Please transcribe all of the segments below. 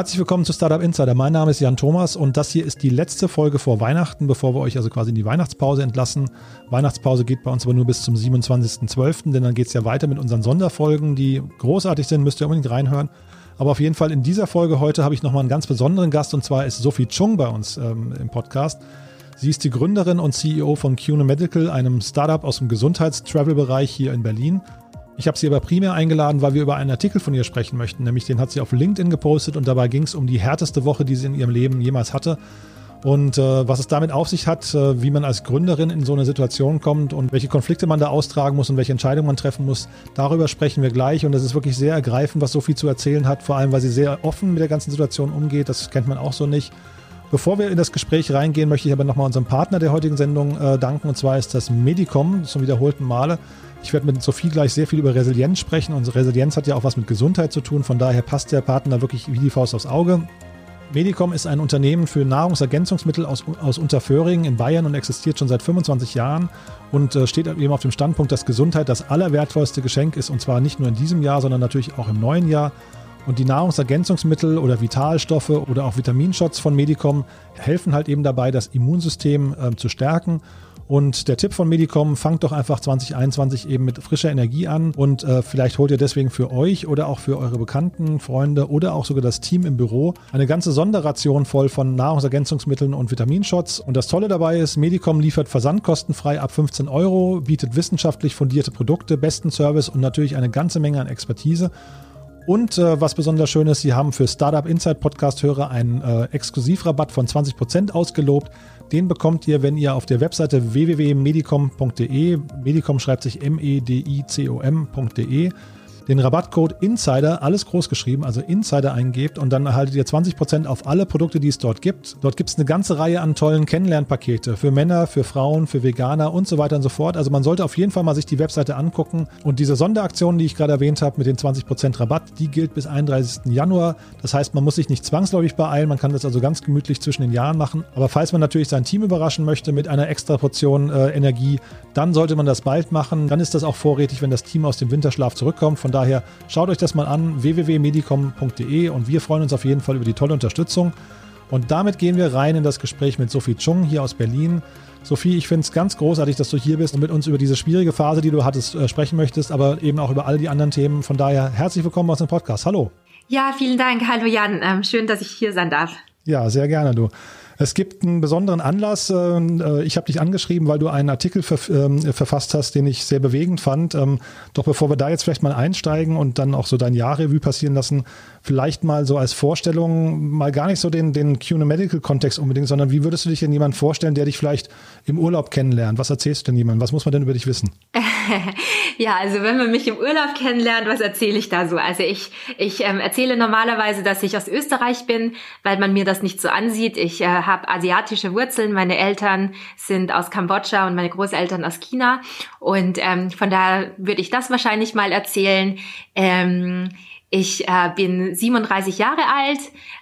Herzlich willkommen zu Startup Insider. Mein Name ist Jan Thomas und das hier ist die letzte Folge vor Weihnachten, bevor wir euch also quasi in die Weihnachtspause entlassen. Weihnachtspause geht bei uns aber nur bis zum 27.12., denn dann geht es ja weiter mit unseren Sonderfolgen, die großartig sind, müsst ihr unbedingt reinhören. Aber auf jeden Fall in dieser Folge heute habe ich nochmal einen ganz besonderen Gast und zwar ist Sophie Chung bei uns ähm, im Podcast. Sie ist die Gründerin und CEO von CUNE Medical, einem Startup aus dem Gesundheitstravel-Bereich hier in Berlin. Ich habe sie aber primär eingeladen, weil wir über einen Artikel von ihr sprechen möchten. Nämlich den hat sie auf LinkedIn gepostet und dabei ging es um die härteste Woche, die sie in ihrem Leben jemals hatte. Und äh, was es damit auf sich hat, äh, wie man als Gründerin in so eine Situation kommt und welche Konflikte man da austragen muss und welche Entscheidungen man treffen muss, darüber sprechen wir gleich. Und es ist wirklich sehr ergreifend, was Sophie zu erzählen hat, vor allem weil sie sehr offen mit der ganzen Situation umgeht. Das kennt man auch so nicht. Bevor wir in das Gespräch reingehen, möchte ich aber nochmal unserem Partner der heutigen Sendung äh, danken. Und zwar ist das Medicom zum wiederholten Male. Ich werde mit Sophie gleich sehr viel über Resilienz sprechen. Unsere Resilienz hat ja auch was mit Gesundheit zu tun. Von daher passt der Partner wirklich wie die Faust aufs Auge. Medicom ist ein Unternehmen für Nahrungsergänzungsmittel aus, aus Unterföhring in Bayern und existiert schon seit 25 Jahren und äh, steht eben auf dem Standpunkt, dass Gesundheit das allerwertvollste Geschenk ist und zwar nicht nur in diesem Jahr, sondern natürlich auch im neuen Jahr. Und die Nahrungsergänzungsmittel oder Vitalstoffe oder auch Vitaminshots von Medicom helfen halt eben dabei, das Immunsystem äh, zu stärken und der Tipp von Medicom, fangt doch einfach 2021 eben mit frischer Energie an und äh, vielleicht holt ihr deswegen für euch oder auch für eure Bekannten, Freunde oder auch sogar das Team im Büro eine ganze Sonderration voll von Nahrungsergänzungsmitteln und Vitaminshots. Und das Tolle dabei ist, Medicom liefert versandkostenfrei ab 15 Euro, bietet wissenschaftlich fundierte Produkte, besten Service und natürlich eine ganze Menge an Expertise. Und äh, was besonders schön ist, sie haben für Startup Insight Podcast-Hörer einen äh, Exklusivrabatt von 20% ausgelobt. Den bekommt ihr, wenn ihr auf der Webseite www.medicom.de, Medicom schreibt sich M-E-D-I-C-O-M.de, den Rabattcode Insider, alles groß geschrieben, also Insider eingebt und dann erhaltet ihr 20% auf alle Produkte, die es dort gibt. Dort gibt es eine ganze Reihe an tollen Kennenlernpakete für Männer, für Frauen, für Veganer und so weiter und so fort. Also man sollte auf jeden Fall mal sich die Webseite angucken und diese Sonderaktion, die ich gerade erwähnt habe mit den 20% Rabatt, die gilt bis 31. Januar. Das heißt, man muss sich nicht zwangsläufig beeilen, man kann das also ganz gemütlich zwischen den Jahren machen. Aber falls man natürlich sein Team überraschen möchte mit einer extra Portion äh, Energie, dann sollte man das bald machen. Dann ist das auch vorrätig, wenn das Team aus dem Winterschlaf zurückkommt. Von daher daher schaut euch das mal an, www.medicom.de und wir freuen uns auf jeden Fall über die tolle Unterstützung. Und damit gehen wir rein in das Gespräch mit Sophie Chung hier aus Berlin. Sophie, ich finde es ganz großartig, dass du hier bist und mit uns über diese schwierige Phase, die du hattest, äh, sprechen möchtest, aber eben auch über all die anderen Themen. Von daher herzlich willkommen aus dem Podcast. Hallo. Ja, vielen Dank. Hallo Jan. Ähm, schön, dass ich hier sein darf. Ja, sehr gerne, du. Es gibt einen besonderen Anlass. Ähm, äh, ich habe dich angeschrieben, weil du einen Artikel ähm, verfasst hast, den ich sehr bewegend fand. Ähm, doch bevor wir da jetzt vielleicht mal einsteigen und dann auch so dein Jahrrevue passieren lassen, vielleicht mal so als Vorstellung, mal gar nicht so den, den CUNA Medical Kontext unbedingt, sondern wie würdest du dich denn jemand vorstellen, der dich vielleicht im Urlaub kennenlernt? Was erzählst du denn jemandem? Was muss man denn über dich wissen? ja, also wenn man mich im Urlaub kennenlernt, was erzähle ich da so? Also ich, ich ähm, erzähle normalerweise, dass ich aus Österreich bin, weil man mir das nicht so ansieht. Ich äh, habe asiatische Wurzeln. Meine Eltern sind aus Kambodscha und meine Großeltern aus China. Und ähm, von daher würde ich das wahrscheinlich mal erzählen. Ähm, ich äh, bin 37 Jahre alt,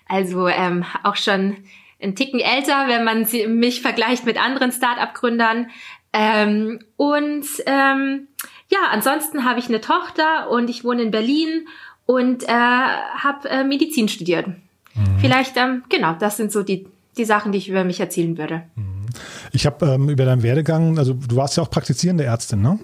also ähm, auch schon ein Ticken älter, wenn man mich vergleicht mit anderen Start-up-Gründern. Ähm, und ähm, ja, ansonsten habe ich eine Tochter und ich wohne in Berlin und äh, habe äh, Medizin studiert. Mhm. Vielleicht, ähm, genau, das sind so die, die Sachen, die ich über mich erzählen würde. Mhm. Ich habe ähm, über deinen Werdegang, also du warst ja auch praktizierende Ärztin, ne?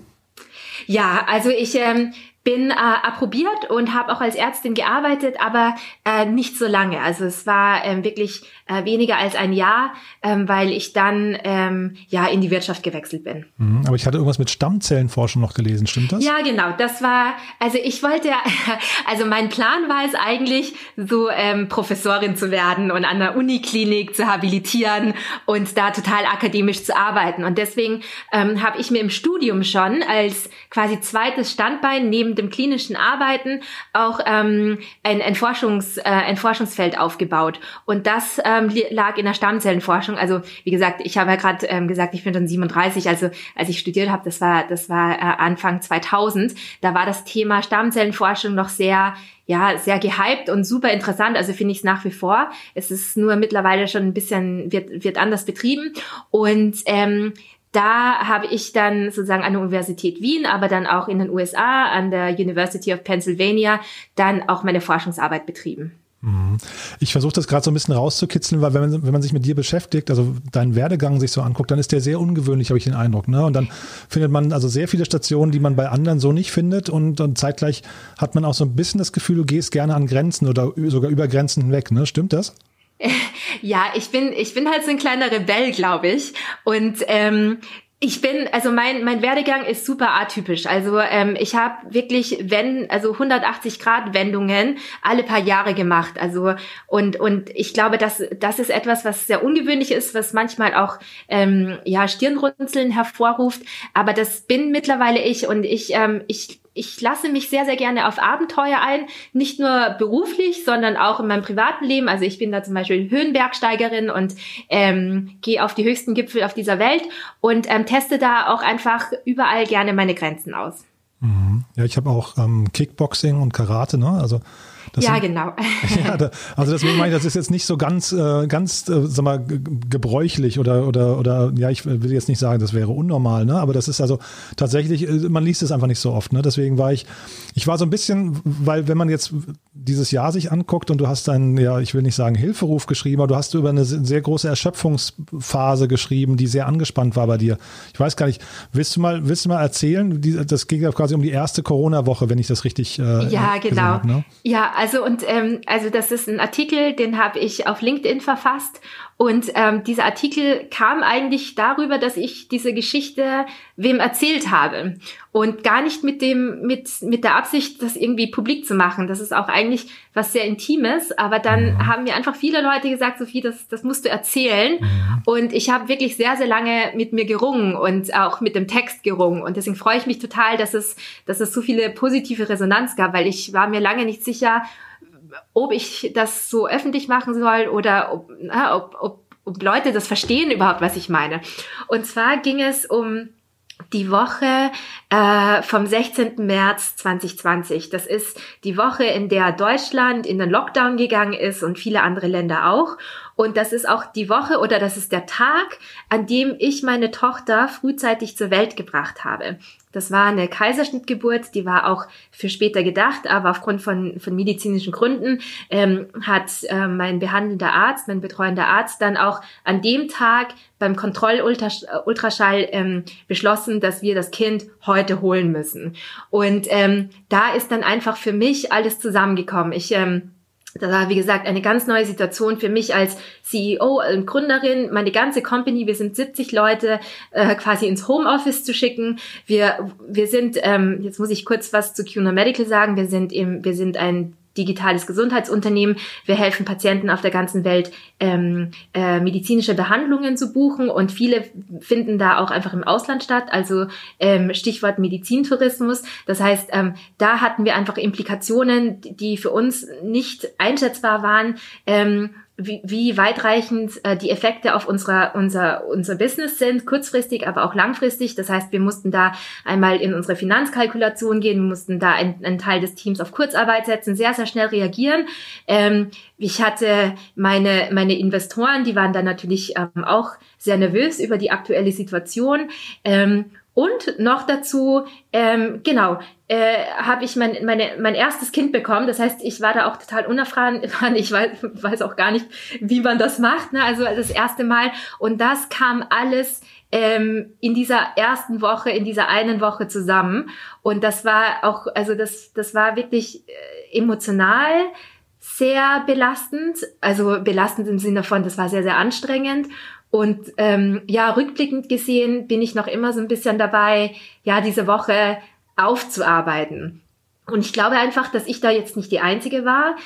Ja, also ich ähm, bin äh, approbiert und habe auch als Ärztin gearbeitet, aber äh, nicht so lange. Also es war ähm, wirklich äh, weniger als ein Jahr, ähm, weil ich dann ähm, ja in die Wirtschaft gewechselt bin. Mhm, aber ich hatte irgendwas mit Stammzellenforschung noch gelesen, stimmt das? Ja, genau. Das war, also ich wollte, also mein Plan war es eigentlich, so ähm, Professorin zu werden und an der Uniklinik zu habilitieren und da total akademisch zu arbeiten. Und deswegen ähm, habe ich mir im Studium schon als quasi zweites Standbein neben dem klinischen Arbeiten auch ähm, ein, ein, Forschungs, äh, ein Forschungsfeld aufgebaut. Und das ähm, lag in der Stammzellenforschung. Also wie gesagt, ich habe ja gerade ähm, gesagt, ich bin dann 37. Also als ich studiert habe, das war das war äh, Anfang 2000. Da war das Thema Stammzellenforschung noch sehr ja, sehr gehypt und super interessant. Also finde ich es nach wie vor. Es ist nur mittlerweile schon ein bisschen, wird, wird anders betrieben. Und ähm, da habe ich dann sozusagen an der Universität Wien, aber dann auch in den USA, an der University of Pennsylvania, dann auch meine Forschungsarbeit betrieben. Mhm. Ich versuche das gerade so ein bisschen rauszukitzeln, weil wenn man, wenn man sich mit dir beschäftigt, also deinen Werdegang sich so anguckt, dann ist der sehr ungewöhnlich, habe ich den Eindruck. Ne? Und dann findet man also sehr viele Stationen, die man bei anderen so nicht findet. Und, und zeitgleich hat man auch so ein bisschen das Gefühl, du gehst gerne an Grenzen oder sogar über Grenzen hinweg. Ne? Stimmt das? Ja, ich bin, ich bin halt so ein kleiner Rebell, glaube ich. Und ähm, ich bin, also mein, mein Werdegang ist super atypisch. Also ähm, ich habe wirklich, wenn, also 180 Grad Wendungen alle paar Jahre gemacht. Also und und ich glaube, dass das ist etwas, was sehr ungewöhnlich ist, was manchmal auch ähm, ja Stirnrunzeln hervorruft. Aber das bin mittlerweile ich und ich ähm, ich ich lasse mich sehr, sehr gerne auf Abenteuer ein, nicht nur beruflich, sondern auch in meinem privaten Leben. Also ich bin da zum Beispiel Höhenbergsteigerin und ähm, gehe auf die höchsten Gipfel auf dieser Welt und ähm, teste da auch einfach überall gerne meine Grenzen aus. Mhm. Ja, ich habe auch ähm, Kickboxing und Karate, ne? Also das ja, sind, genau. ja, da, also deswegen meine ich, das ist jetzt nicht so ganz, äh, ganz, äh, sag mal, gebräuchlich oder, oder, oder, ja, ich will jetzt nicht sagen, das wäre unnormal, ne? Aber das ist also tatsächlich, äh, man liest es einfach nicht so oft, ne? Deswegen war ich, ich war so ein bisschen, weil wenn man jetzt dieses Jahr sich anguckt und du hast einen, ja, ich will nicht sagen Hilferuf geschrieben, aber du hast über eine sehr große Erschöpfungsphase geschrieben, die sehr angespannt war bei dir. Ich weiß gar nicht, willst du mal, willst du mal erzählen? Das ging ja quasi um die erste Corona-Woche, wenn ich das richtig. Äh, ja, genau. Hab, ne? Ja, also und ähm, also das ist ein Artikel, den habe ich auf LinkedIn verfasst und ähm, dieser Artikel kam eigentlich darüber, dass ich diese Geschichte wem erzählt habe und gar nicht mit dem mit mit der Absicht, das irgendwie publik zu machen. Das ist auch eigentlich was sehr Intimes. Aber dann mhm. haben mir einfach viele Leute gesagt, Sophie, das das musst du erzählen. Mhm. Und ich habe wirklich sehr sehr lange mit mir gerungen und auch mit dem Text gerungen. Und deswegen freue ich mich total, dass es dass es so viele positive Resonanz gab, weil ich war mir lange nicht sicher, ob ich das so öffentlich machen soll oder ob, na, ob, ob, ob Leute das verstehen überhaupt, was ich meine. Und zwar ging es um die Woche äh, vom 16. März 2020. Das ist die Woche, in der Deutschland in den Lockdown gegangen ist und viele andere Länder auch. Und das ist auch die Woche oder das ist der Tag, an dem ich meine Tochter frühzeitig zur Welt gebracht habe. Das war eine Kaiserschnittgeburt, die war auch für später gedacht, aber aufgrund von, von medizinischen Gründen ähm, hat äh, mein behandelnder Arzt, mein betreuender Arzt dann auch an dem Tag beim Kontrollultraschall ähm, beschlossen, dass wir das Kind heute holen müssen. Und ähm, da ist dann einfach für mich alles zusammengekommen. Ich ähm, das war, wie gesagt, eine ganz neue Situation für mich als CEO und Gründerin, meine ganze Company, wir sind 70 Leute, äh, quasi ins Homeoffice zu schicken. Wir, wir sind, ähm, jetzt muss ich kurz was zu CUNA Medical sagen, wir sind im, wir sind ein digitales Gesundheitsunternehmen. Wir helfen Patienten auf der ganzen Welt, ähm, äh, medizinische Behandlungen zu buchen und viele finden da auch einfach im Ausland statt, also ähm, Stichwort Medizintourismus. Das heißt, ähm, da hatten wir einfach Implikationen, die für uns nicht einschätzbar waren. Ähm, wie, wie weitreichend äh, die Effekte auf unserer, unser, unser Business sind, kurzfristig, aber auch langfristig. Das heißt, wir mussten da einmal in unsere Finanzkalkulation gehen, mussten da einen, Teil des Teams auf Kurzarbeit setzen, sehr, sehr schnell reagieren. Ähm, ich hatte meine, meine Investoren, die waren dann natürlich ähm, auch sehr nervös über die aktuelle Situation. Ähm, und noch dazu, ähm, genau, äh, habe ich mein, meine, mein erstes Kind bekommen. Das heißt, ich war da auch total unerfahren. Ich weiß, weiß auch gar nicht, wie man das macht. Ne? Also das erste Mal. Und das kam alles ähm, in dieser ersten Woche, in dieser einen Woche zusammen. Und das war auch, also das, das war wirklich äh, emotional sehr belastend. Also belastend im Sinne von, das war sehr, sehr anstrengend. Und ähm, ja, rückblickend gesehen bin ich noch immer so ein bisschen dabei, ja, diese Woche aufzuarbeiten. Und ich glaube einfach, dass ich da jetzt nicht die Einzige war,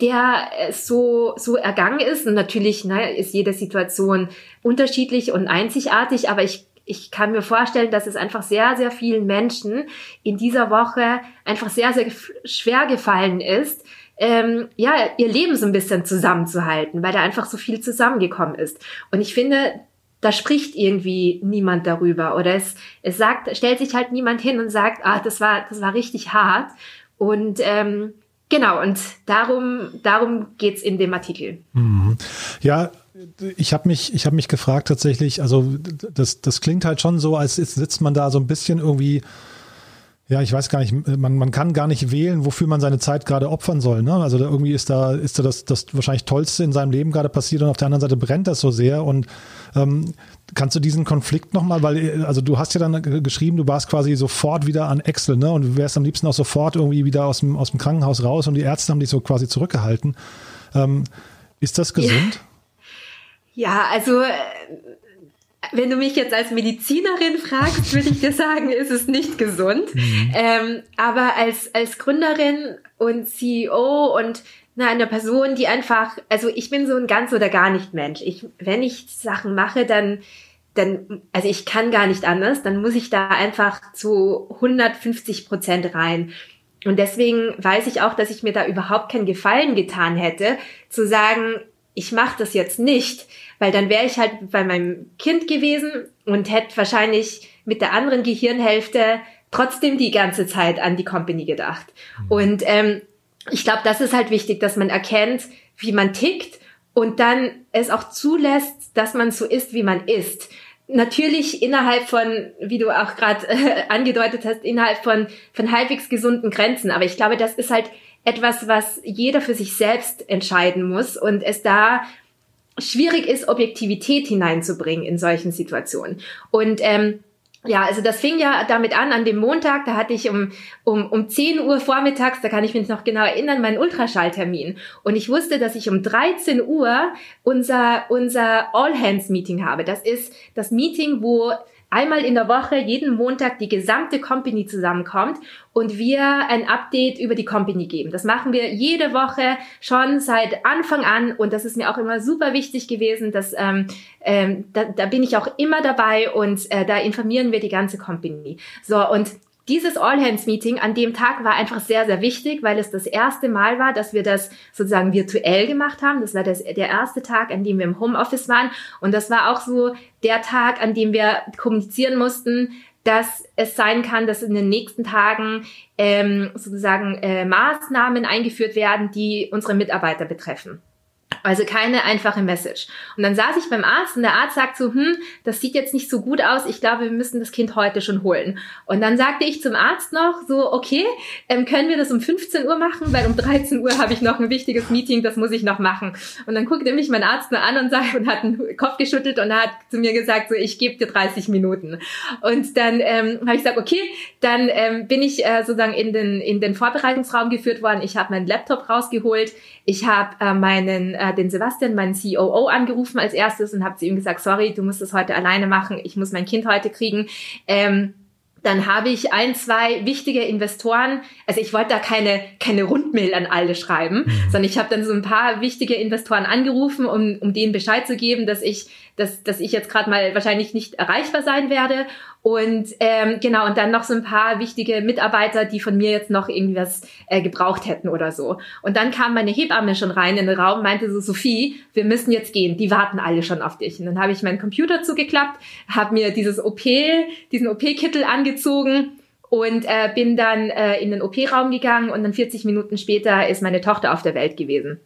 der so, so ergangen ist. Und natürlich ne, ist jede Situation unterschiedlich und einzigartig, aber ich, ich kann mir vorstellen, dass es einfach sehr, sehr vielen Menschen in dieser Woche einfach sehr, sehr schwer gefallen ist, ähm, ja, ihr Leben so ein bisschen zusammenzuhalten, weil da einfach so viel zusammengekommen ist. Und ich finde, da spricht irgendwie niemand darüber oder es, es sagt, stellt sich halt niemand hin und sagt, ah, das war, das war richtig hart. Und ähm, genau, und darum, darum geht's in dem Artikel. Mhm. Ja, ich habe mich, ich habe mich gefragt tatsächlich, also das, das klingt halt schon so, als sitzt man da so ein bisschen irgendwie Ja, ich weiß gar nicht, man, man kann gar nicht wählen, wofür man seine Zeit gerade opfern soll. Ne? Also da irgendwie ist da, ist da das, das wahrscheinlich Tollste in seinem Leben gerade passiert und auf der anderen Seite brennt das so sehr. Und ähm, kannst du diesen Konflikt nochmal, weil, also du hast ja dann geschrieben, du warst quasi sofort wieder an Excel, ne? Und du wärst am liebsten auch sofort irgendwie wieder aus dem, aus dem Krankenhaus raus und die Ärzte haben dich so quasi zurückgehalten. Ähm, ist das gesund? Ja, ja also wenn du mich jetzt als Medizinerin fragst, würde ich dir sagen, ist es nicht gesund. Mhm. Ähm, aber als, als Gründerin und CEO und na, eine Person, die einfach, also ich bin so ein ganz oder gar nicht Mensch. Ich, wenn ich Sachen mache, dann, dann, also ich kann gar nicht anders, dann muss ich da einfach zu 150 Prozent rein. Und deswegen weiß ich auch, dass ich mir da überhaupt keinen Gefallen getan hätte, zu sagen, ich mache das jetzt nicht, weil dann wäre ich halt bei meinem Kind gewesen und hätte wahrscheinlich mit der anderen Gehirnhälfte trotzdem die ganze Zeit an die Company gedacht. Mhm. Und ähm, ich glaube, das ist halt wichtig, dass man erkennt, wie man tickt und dann es auch zulässt, dass man so ist, wie man ist. Natürlich innerhalb von, wie du auch gerade äh, angedeutet hast, innerhalb von, von halbwegs gesunden Grenzen. Aber ich glaube, das ist halt etwas, was jeder für sich selbst entscheiden muss und es da schwierig ist, Objektivität hineinzubringen in solchen Situationen. Und ähm, ja, also das fing ja damit an, an dem Montag, da hatte ich um, um, um 10 Uhr vormittags, da kann ich mich noch genau erinnern, meinen Ultraschalltermin. Und ich wusste, dass ich um 13 Uhr unser, unser All-Hands-Meeting habe. Das ist das Meeting, wo einmal in der Woche, jeden Montag, die gesamte Company zusammenkommt und wir ein Update über die Company geben. Das machen wir jede Woche schon seit Anfang an und das ist mir auch immer super wichtig gewesen, dass ähm, ähm, da, da bin ich auch immer dabei und äh, da informieren wir die ganze Company. So und dieses All-Hands-Meeting an dem Tag war einfach sehr, sehr wichtig, weil es das erste Mal war, dass wir das sozusagen virtuell gemacht haben. Das war das, der erste Tag, an dem wir im Homeoffice waren. Und das war auch so der Tag, an dem wir kommunizieren mussten, dass es sein kann, dass in den nächsten Tagen ähm, sozusagen äh, Maßnahmen eingeführt werden, die unsere Mitarbeiter betreffen. Also keine einfache Message. Und dann saß ich beim Arzt und der Arzt sagt so, hm, das sieht jetzt nicht so gut aus. Ich glaube, wir müssen das Kind heute schon holen. Und dann sagte ich zum Arzt noch so, okay, ähm, können wir das um 15 Uhr machen? Weil um 13 Uhr habe ich noch ein wichtiges Meeting, das muss ich noch machen. Und dann guckte mich mein Arzt nur an und, sagt, und hat den Kopf geschüttelt und hat zu mir gesagt, so, ich gebe dir 30 Minuten. Und dann ähm, habe ich gesagt, okay, dann ähm, bin ich äh, sozusagen in den, in den Vorbereitungsraum geführt worden. Ich habe meinen Laptop rausgeholt. Ich habe äh, meinen äh, den Sebastian, meinen COO, angerufen als erstes und habe zu ihm gesagt, sorry, du musst das heute alleine machen, ich muss mein Kind heute kriegen. Ähm, dann habe ich ein, zwei wichtige Investoren, also ich wollte da keine, keine Rundmail an alle schreiben, mhm. sondern ich habe dann so ein paar wichtige Investoren angerufen, um, um denen Bescheid zu geben, dass ich, dass, dass ich jetzt gerade mal wahrscheinlich nicht erreichbar sein werde und ähm, genau, und dann noch so ein paar wichtige Mitarbeiter, die von mir jetzt noch irgendwas äh, gebraucht hätten oder so. Und dann kam meine Hebamme schon rein in den Raum, meinte so, Sophie, wir müssen jetzt gehen, die warten alle schon auf dich. Und dann habe ich meinen Computer zugeklappt, habe mir dieses OP, diesen OP-Kittel angezogen und äh, bin dann äh, in den OP-Raum gegangen und dann 40 Minuten später ist meine Tochter auf der Welt gewesen.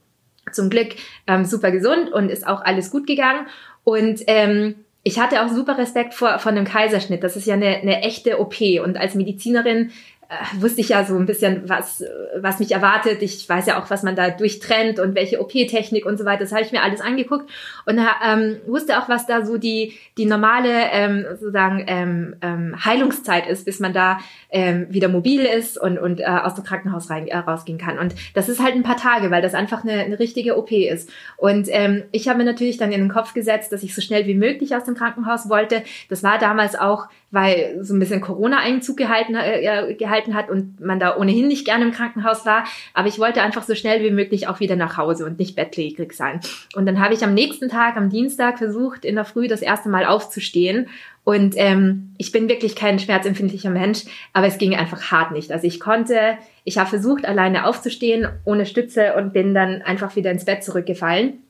Zum Glück ähm, super gesund und ist auch alles gut gegangen. Und ähm, ich hatte auch super Respekt vor, vor einem Kaiserschnitt. Das ist ja eine, eine echte OP. Und als Medizinerin äh, wusste ich ja so ein bisschen, was, was mich erwartet. Ich weiß ja auch, was man da durchtrennt und welche OP-Technik und so weiter. Das habe ich mir alles angeguckt und ähm, wusste auch, was da so die, die normale ähm, sozusagen ähm, ähm, Heilungszeit ist, bis man da ähm, wieder mobil ist und, und äh, aus dem Krankenhaus rein, äh, rausgehen kann. Und das ist halt ein paar Tage, weil das einfach eine, eine richtige OP ist. Und ähm, ich habe mir natürlich dann in den Kopf gesetzt, dass ich so schnell wie möglich aus dem Krankenhaus wollte. Das war damals auch, weil so ein bisschen Corona-Einzug gehalten, äh, gehalten gehalten hat und man da ohnehin nicht gerne im Krankenhaus war. Aber ich wollte einfach so schnell wie möglich auch wieder nach Hause und nicht bettlägerig sein. Und dann habe ich am nächsten Tag, am Dienstag, versucht, in der Früh das erste Mal aufzustehen. Und ähm, ich bin wirklich kein schmerzempfindlicher Mensch, aber es ging einfach hart nicht. Also ich konnte, ich habe versucht, alleine aufzustehen, ohne Stütze und bin dann einfach wieder ins Bett zurückgefallen.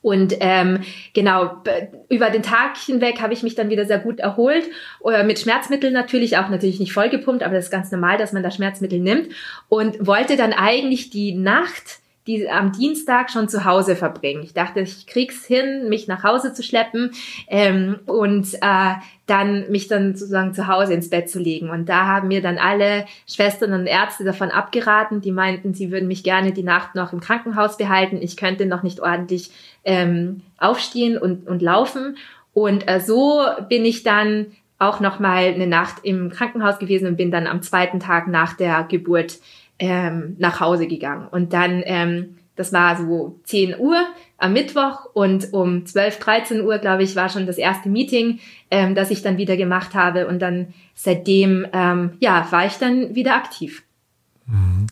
Und ähm, genau, über den Tag hinweg habe ich mich dann wieder sehr gut erholt. Oder mit Schmerzmitteln natürlich, auch natürlich nicht vollgepumpt, aber das ist ganz normal, dass man da Schmerzmittel nimmt. Und wollte dann eigentlich die Nacht die am Dienstag schon zu Hause verbringen. Ich dachte, ich krieg's hin, mich nach Hause zu schleppen ähm, und äh, dann mich dann sozusagen zu Hause ins Bett zu legen. Und da haben mir dann alle Schwestern und Ärzte davon abgeraten. Die meinten, sie würden mich gerne die Nacht noch im Krankenhaus behalten. Ich könnte noch nicht ordentlich ähm, aufstehen und, und laufen. Und äh, so bin ich dann auch noch mal eine Nacht im Krankenhaus gewesen und bin dann am zweiten Tag nach der Geburt ähm, nach Hause gegangen. Und dann, ähm, das war so 10 Uhr am Mittwoch und um 12, 13 Uhr, glaube ich, war schon das erste Meeting, ähm, das ich dann wieder gemacht habe. Und dann seitdem, ähm, ja, war ich dann wieder aktiv. Mhm.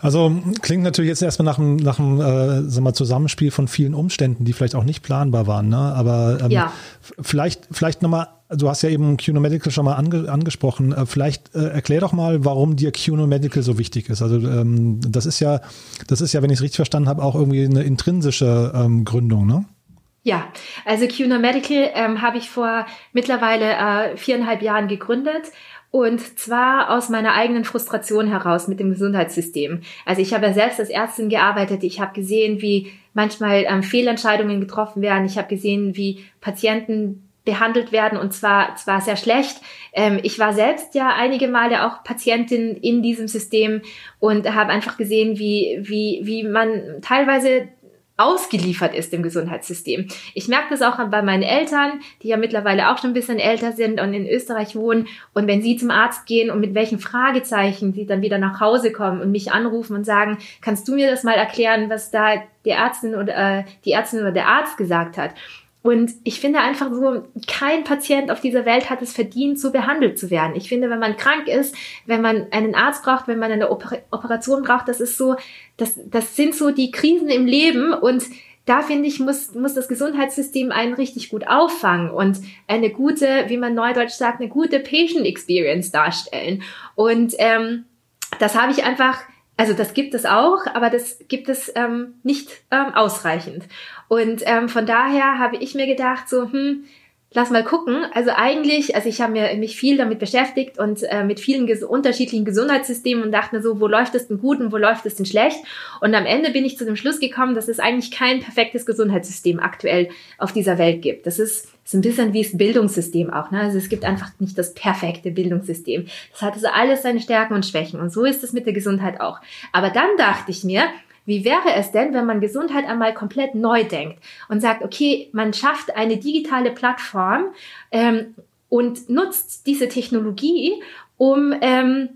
Also klingt natürlich jetzt erstmal nach einem, nach einem äh, sagen wir, Zusammenspiel von vielen Umständen, die vielleicht auch nicht planbar waren. Ne? Aber ähm, ja. vielleicht, vielleicht nochmal, du hast ja eben QNO Medical schon mal ange, angesprochen. Äh, vielleicht äh, erklär doch mal, warum dir QNO Medical so wichtig ist. Also ähm, das ist ja, das ist ja, wenn ich es richtig verstanden habe, auch irgendwie eine intrinsische ähm, Gründung, ne? Ja, also QNO Medical ähm, habe ich vor mittlerweile äh, viereinhalb Jahren gegründet und zwar aus meiner eigenen Frustration heraus mit dem Gesundheitssystem. Also ich habe ja selbst als Ärztin gearbeitet. Ich habe gesehen, wie manchmal ähm, Fehlentscheidungen getroffen werden. Ich habe gesehen, wie Patienten behandelt werden und zwar zwar sehr schlecht. Ähm, ich war selbst ja einige Male auch Patientin in diesem System und habe einfach gesehen, wie wie wie man teilweise ausgeliefert ist im Gesundheitssystem. Ich merke das auch bei meinen Eltern, die ja mittlerweile auch schon ein bisschen älter sind und in Österreich wohnen. Und wenn sie zum Arzt gehen und mit welchen Fragezeichen sie dann wieder nach Hause kommen und mich anrufen und sagen, kannst du mir das mal erklären, was da die Ärztin oder äh, die Ärztin oder der Arzt gesagt hat? Und ich finde einfach so, kein Patient auf dieser Welt hat es verdient, so behandelt zu werden. Ich finde, wenn man krank ist, wenn man einen Arzt braucht, wenn man eine Oper Operation braucht, das ist so, das, das sind so die Krisen im Leben und da finde ich, muss, muss das Gesundheitssystem einen richtig gut auffangen und eine gute, wie man neudeutsch sagt, eine gute Patient Experience darstellen. Und ähm, das habe ich einfach also das gibt es auch, aber das gibt es ähm, nicht ähm, ausreichend. Und ähm, von daher habe ich mir gedacht, so, hm, lass mal gucken. Also eigentlich, also ich habe mich viel damit beschäftigt und äh, mit vielen ges unterschiedlichen Gesundheitssystemen und dachte mir so, wo läuft es denn gut und wo läuft es denn schlecht? Und am Ende bin ich zu dem Schluss gekommen, dass es eigentlich kein perfektes Gesundheitssystem aktuell auf dieser Welt gibt. Das ist, ist ein bisschen wie das Bildungssystem auch. Ne? Also es gibt einfach nicht das perfekte Bildungssystem. Das hat also alles seine Stärken und Schwächen. Und so ist es mit der Gesundheit auch. Aber dann dachte ich mir, wie wäre es denn, wenn man Gesundheit einmal komplett neu denkt und sagt, okay, man schafft eine digitale Plattform ähm, und nutzt diese Technologie, um ähm,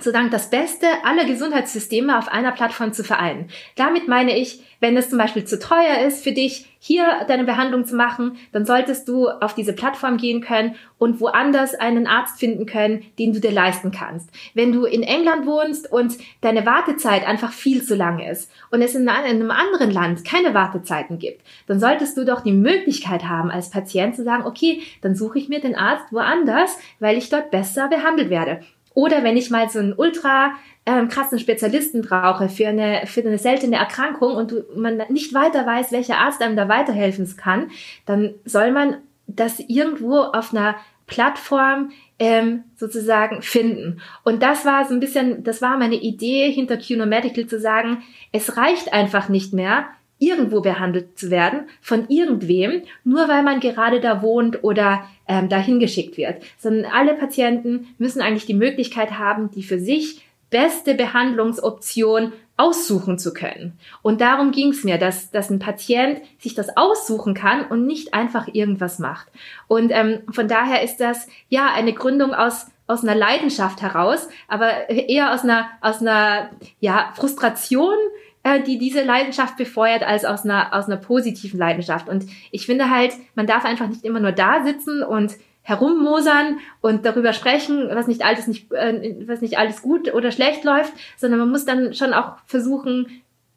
sozusagen das Beste aller Gesundheitssysteme auf einer Plattform zu vereinen. Damit meine ich, wenn es zum Beispiel zu teuer ist für dich, hier deine Behandlung zu machen, dann solltest du auf diese Plattform gehen können und woanders einen Arzt finden können, den du dir leisten kannst. Wenn du in England wohnst und deine Wartezeit einfach viel zu lang ist und es in einem anderen Land keine Wartezeiten gibt, dann solltest du doch die Möglichkeit haben, als Patient zu sagen, okay, dann suche ich mir den Arzt woanders, weil ich dort besser behandelt werde. Oder wenn ich mal so einen ultra ähm, krassen Spezialisten brauche für eine, für eine seltene Erkrankung und du, man nicht weiter weiß, welcher Arzt einem da weiterhelfen kann, dann soll man das irgendwo auf einer Plattform ähm, sozusagen finden. Und das war so ein bisschen, das war meine Idee hinter QNO Medical zu sagen, es reicht einfach nicht mehr, irgendwo behandelt zu werden von irgendwem, nur weil man gerade da wohnt oder ähm, dahin geschickt wird, sondern alle Patienten müssen eigentlich die Möglichkeit haben, die für sich beste Behandlungsoption aussuchen zu können. Und darum ging es mir, dass, dass ein Patient sich das aussuchen kann und nicht einfach irgendwas macht. Und ähm, von daher ist das ja eine Gründung aus aus einer Leidenschaft heraus, aber eher aus einer aus einer ja Frustration äh, die diese Leidenschaft befeuert, als aus einer, aus einer positiven Leidenschaft. Und ich finde halt, man darf einfach nicht immer nur da sitzen und herummosern und darüber sprechen, was nicht alles nicht, äh, was nicht alles gut oder schlecht läuft, sondern man muss dann schon auch versuchen,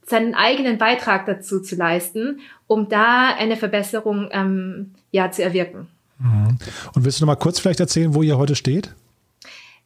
seinen eigenen Beitrag dazu zu leisten, um da eine Verbesserung ähm, ja zu erwirken. Mhm. Und willst du noch mal kurz vielleicht erzählen, wo ihr heute steht?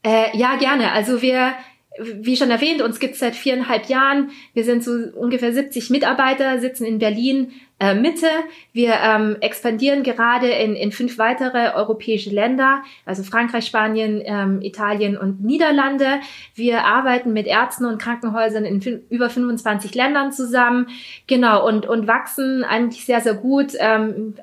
Äh, ja, gerne. Also wir wie schon erwähnt, uns gibt es seit viereinhalb Jahren. Wir sind so ungefähr 70 Mitarbeiter, sitzen in Berlin, äh, Mitte. Wir ähm, expandieren gerade in, in fünf weitere europäische Länder, also Frankreich, Spanien, ähm, Italien und Niederlande. Wir arbeiten mit Ärzten und Krankenhäusern in über 25 Ländern zusammen, genau, und, und wachsen eigentlich sehr, sehr gut. Ähm,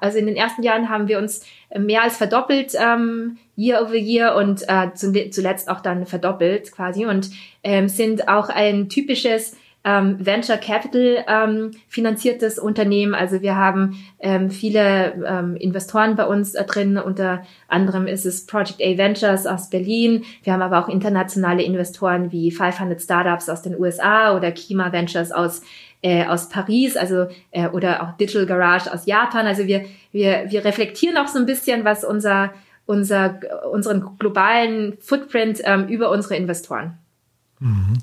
also in den ersten Jahren haben wir uns mehr als verdoppelt ähm, year over year und äh, zuletzt auch dann verdoppelt quasi und ähm, sind auch ein typisches ähm, Venture Capital ähm, finanziertes Unternehmen. Also wir haben ähm, viele ähm, Investoren bei uns äh, drin. Unter anderem ist es Project A Ventures aus Berlin. Wir haben aber auch internationale Investoren wie 500 Startups aus den USA oder Kima Ventures aus äh, aus Paris, also äh, oder auch Digital Garage aus Japan. Also wir wir wir reflektieren auch so ein bisschen, was unser unser unseren globalen Footprint ähm, über unsere Investoren. Mhm.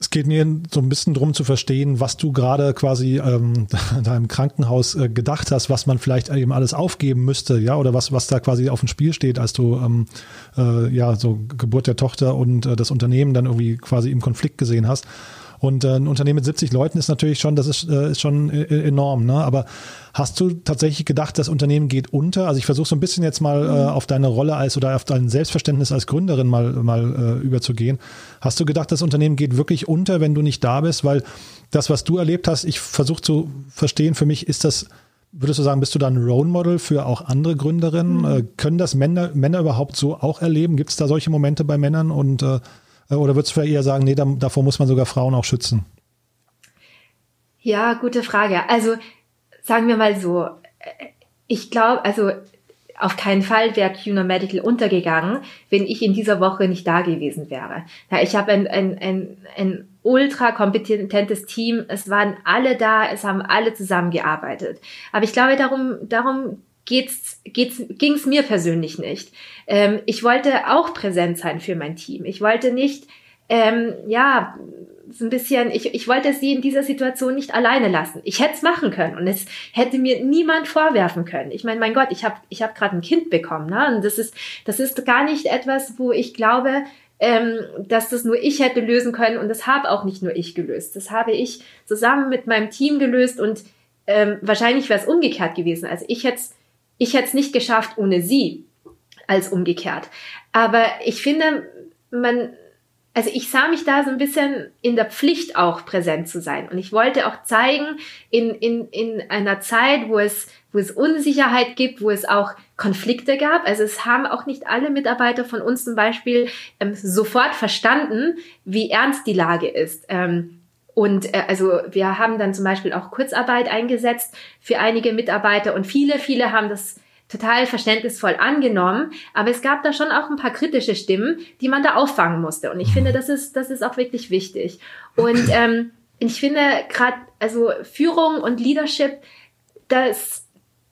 Es geht mir so ein bisschen darum zu verstehen, was du gerade quasi ähm, da im Krankenhaus äh, gedacht hast, was man vielleicht eben alles aufgeben müsste, ja, oder was, was da quasi auf dem Spiel steht, als du ähm, äh, ja so Geburt der Tochter und äh, das Unternehmen dann irgendwie quasi im Konflikt gesehen hast. Und äh, ein Unternehmen mit 70 Leuten ist natürlich schon, das ist, äh, ist schon äh, enorm. Ne? Aber hast du tatsächlich gedacht, das Unternehmen geht unter? Also ich versuche so ein bisschen jetzt mal mhm. auf deine Rolle als oder auf dein Selbstverständnis als Gründerin mal, mal überzugehen. Hast du gedacht, das Unternehmen geht wirklich unter, wenn du nicht da bist? Weil das, was du erlebt hast, ich versuche zu verstehen, für mich ist das Würdest du sagen, bist du da ein Role Model für auch andere Gründerinnen? Mhm. Können das Männer, Männer überhaupt so auch erleben? Gibt es da solche Momente bei Männern? Und äh, oder würdest du eher sagen, nee, davor muss man sogar Frauen auch schützen? Ja, gute Frage. Also sagen wir mal so, ich glaube, also auf keinen Fall wäre CUNA Medical untergegangen, wenn ich in dieser Woche nicht da gewesen wäre. Ja, ich habe ein, ein, ein, ein ultra kompetentes Team. Es waren alle da, es haben alle zusammengearbeitet. Aber ich glaube, darum, darum geht's, geht's, ging's mir persönlich nicht. Ähm, ich wollte auch präsent sein für mein Team. Ich wollte nicht, ähm, ja, so ein bisschen, ich, ich wollte sie in dieser Situation nicht alleine lassen. Ich hätte es machen können und es hätte mir niemand vorwerfen können. Ich meine, mein Gott, ich habe ich hab gerade ein Kind bekommen, ne? Und das ist, das ist gar nicht etwas, wo ich glaube, ähm, dass das nur ich hätte lösen können und das habe auch nicht nur ich gelöst. Das habe ich zusammen mit meinem Team gelöst und ähm, wahrscheinlich wäre es umgekehrt gewesen. Also ich hätte ich hätte es nicht geschafft ohne sie als umgekehrt. Aber ich finde, man, also ich sah mich da so ein bisschen in der Pflicht auch präsent zu sein. Und ich wollte auch zeigen, in, in, in einer Zeit, wo es, wo es Unsicherheit gibt, wo es auch Konflikte gab. Also es haben auch nicht alle Mitarbeiter von uns zum Beispiel ähm, sofort verstanden, wie ernst die Lage ist. Ähm, und äh, also wir haben dann zum Beispiel auch Kurzarbeit eingesetzt für einige Mitarbeiter und viele, viele haben das total verständnisvoll angenommen. Aber es gab da schon auch ein paar kritische Stimmen, die man da auffangen musste. Und ich finde, das ist, das ist auch wirklich wichtig. Und ähm, ich finde gerade, also Führung und Leadership, das,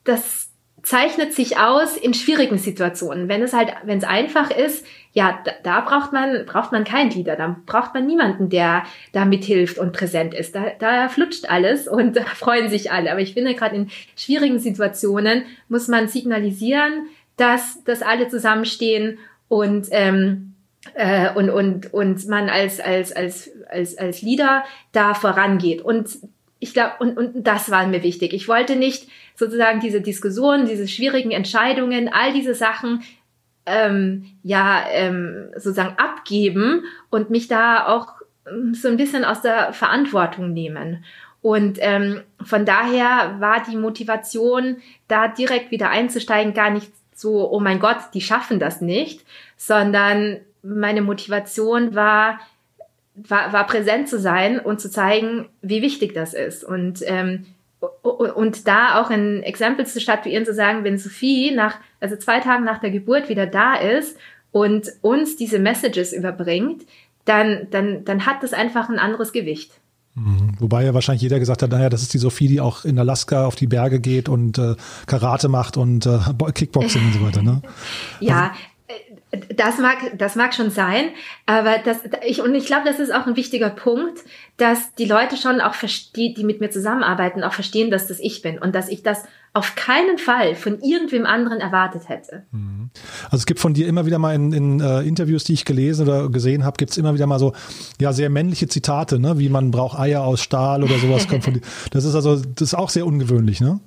das zeichnet sich aus in schwierigen Situationen. Wenn es halt, wenn es einfach ist, ja, da, da braucht man, braucht man keinen Leader, da braucht man niemanden, der da mithilft und präsent ist. Da, da flutscht alles und da freuen sich alle. Aber ich finde, gerade in schwierigen Situationen muss man signalisieren, dass, dass alle zusammenstehen und, ähm, äh, und, und, und man als, als, als, als, als Leader da vorangeht. Und ich glaube, und, und das war mir wichtig. Ich wollte nicht sozusagen diese Diskussion, diese schwierigen Entscheidungen, all diese Sachen ähm, ja ähm, sozusagen abgeben und mich da auch ähm, so ein bisschen aus der Verantwortung nehmen. Und ähm, von daher war die Motivation, da direkt wieder einzusteigen, gar nicht so, oh mein Gott, die schaffen das nicht, sondern meine Motivation war, war, war präsent zu sein und zu zeigen, wie wichtig das ist. Und, ähm, und da auch ein Exempel zu statuieren, zu sagen, wenn Sophie nach, also zwei Tagen nach der Geburt wieder da ist und uns diese Messages überbringt, dann, dann, dann hat das einfach ein anderes Gewicht. Mhm. Wobei ja wahrscheinlich jeder gesagt hat, naja, das ist die Sophie, die auch in Alaska auf die Berge geht und äh, Karate macht und äh, Kickboxing und so weiter. Ne? ja, also, das mag, das mag schon sein, aber das, ich, und ich glaube, das ist auch ein wichtiger Punkt, dass die Leute schon auch verstehen, die mit mir zusammenarbeiten, auch verstehen, dass das ich bin und dass ich das auf keinen Fall von irgendwem anderen erwartet hätte. Mhm. Also es gibt von dir immer wieder mal in, in uh, Interviews, die ich gelesen oder gesehen habe, gibt es immer wieder mal so ja sehr männliche Zitate, ne? wie man braucht Eier aus Stahl oder sowas kommt von dir. Das ist also das ist auch sehr ungewöhnlich, ne?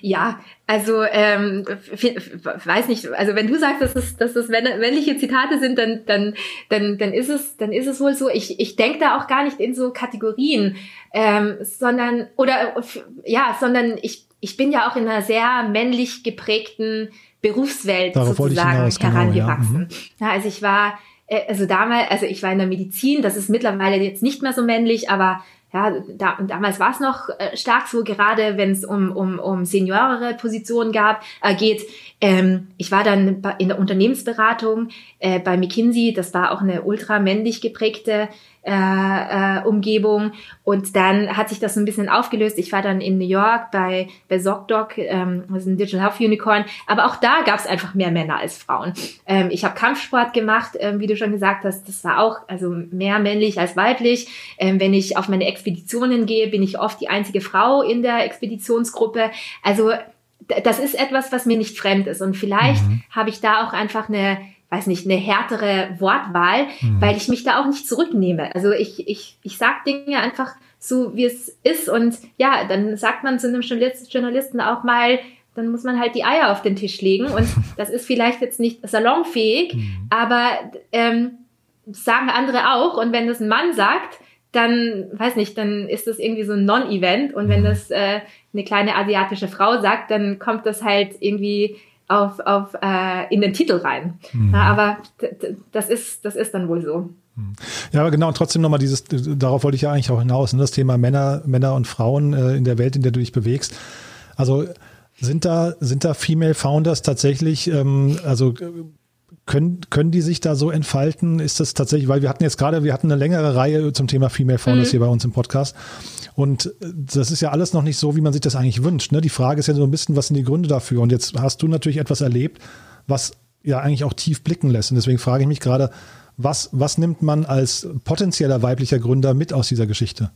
Ja, also ähm, weiß nicht, also wenn du sagst, dass es, dass das männliche Zitate sind, dann, dann, dann, dann ist es, dann ist es wohl so. Ich, ich denke da auch gar nicht in so Kategorien, ähm, sondern oder ja, sondern ich, ich bin ja auch in einer sehr männlich geprägten Berufswelt Darauf sozusagen herangewachsen. Genau, ja. Mhm. ja, also ich war äh, also damals, also ich war in der Medizin, das ist mittlerweile jetzt nicht mehr so männlich, aber ja, da, damals war es noch äh, stark so, gerade wenn es um, um, um seniorere Positionen gab, äh, geht. Ähm, ich war dann in der Unternehmensberatung äh, bei McKinsey, das war auch eine ultra männlich geprägte äh, äh, Umgebung. Und dann hat sich das ein bisschen aufgelöst. Ich war dann in New York bei, bei ZocDoc, ähm, das ist ein Digital Health Unicorn. Aber auch da gab es einfach mehr Männer als Frauen. Ähm, ich habe Kampfsport gemacht, ähm, wie du schon gesagt hast. Das war auch also mehr männlich als weiblich. Ähm, wenn ich auf meine Expeditionen gehe, bin ich oft die einzige Frau in der Expeditionsgruppe. Also das ist etwas, was mir nicht fremd ist. Und vielleicht mhm. habe ich da auch einfach eine weiß nicht, eine härtere Wortwahl, mhm. weil ich mich da auch nicht zurücknehme. Also ich, ich, ich sag Dinge einfach so, wie es ist. Und ja, dann sagt man zu einem Journalisten auch mal, dann muss man halt die Eier auf den Tisch legen. Und das ist vielleicht jetzt nicht salonfähig, mhm. aber ähm, sagen andere auch. Und wenn das ein Mann sagt, dann, weiß nicht, dann ist das irgendwie so ein Non-Event. Und wenn mhm. das äh, eine kleine asiatische Frau sagt, dann kommt das halt irgendwie auf, auf äh, in den Titel rein. Mhm. Ja, aber das ist, das ist dann wohl so. Mhm. Ja, aber genau, und trotzdem nochmal dieses, darauf wollte ich ja eigentlich auch hinaus, ne, das Thema Männer, Männer und Frauen äh, in der Welt, in der du dich bewegst. Also sind da, sind da Female Founders tatsächlich, ähm, also können, können die sich da so entfalten? Ist das tatsächlich, weil wir hatten jetzt gerade, wir hatten eine längere Reihe zum Thema Female Founders mhm. hier bei uns im Podcast. Und das ist ja alles noch nicht so, wie man sich das eigentlich wünscht. Ne? Die Frage ist ja so ein bisschen, was sind die Gründe dafür? Und jetzt hast du natürlich etwas erlebt, was ja eigentlich auch tief blicken lässt. Und deswegen frage ich mich gerade, was, was nimmt man als potenzieller weiblicher Gründer mit aus dieser Geschichte?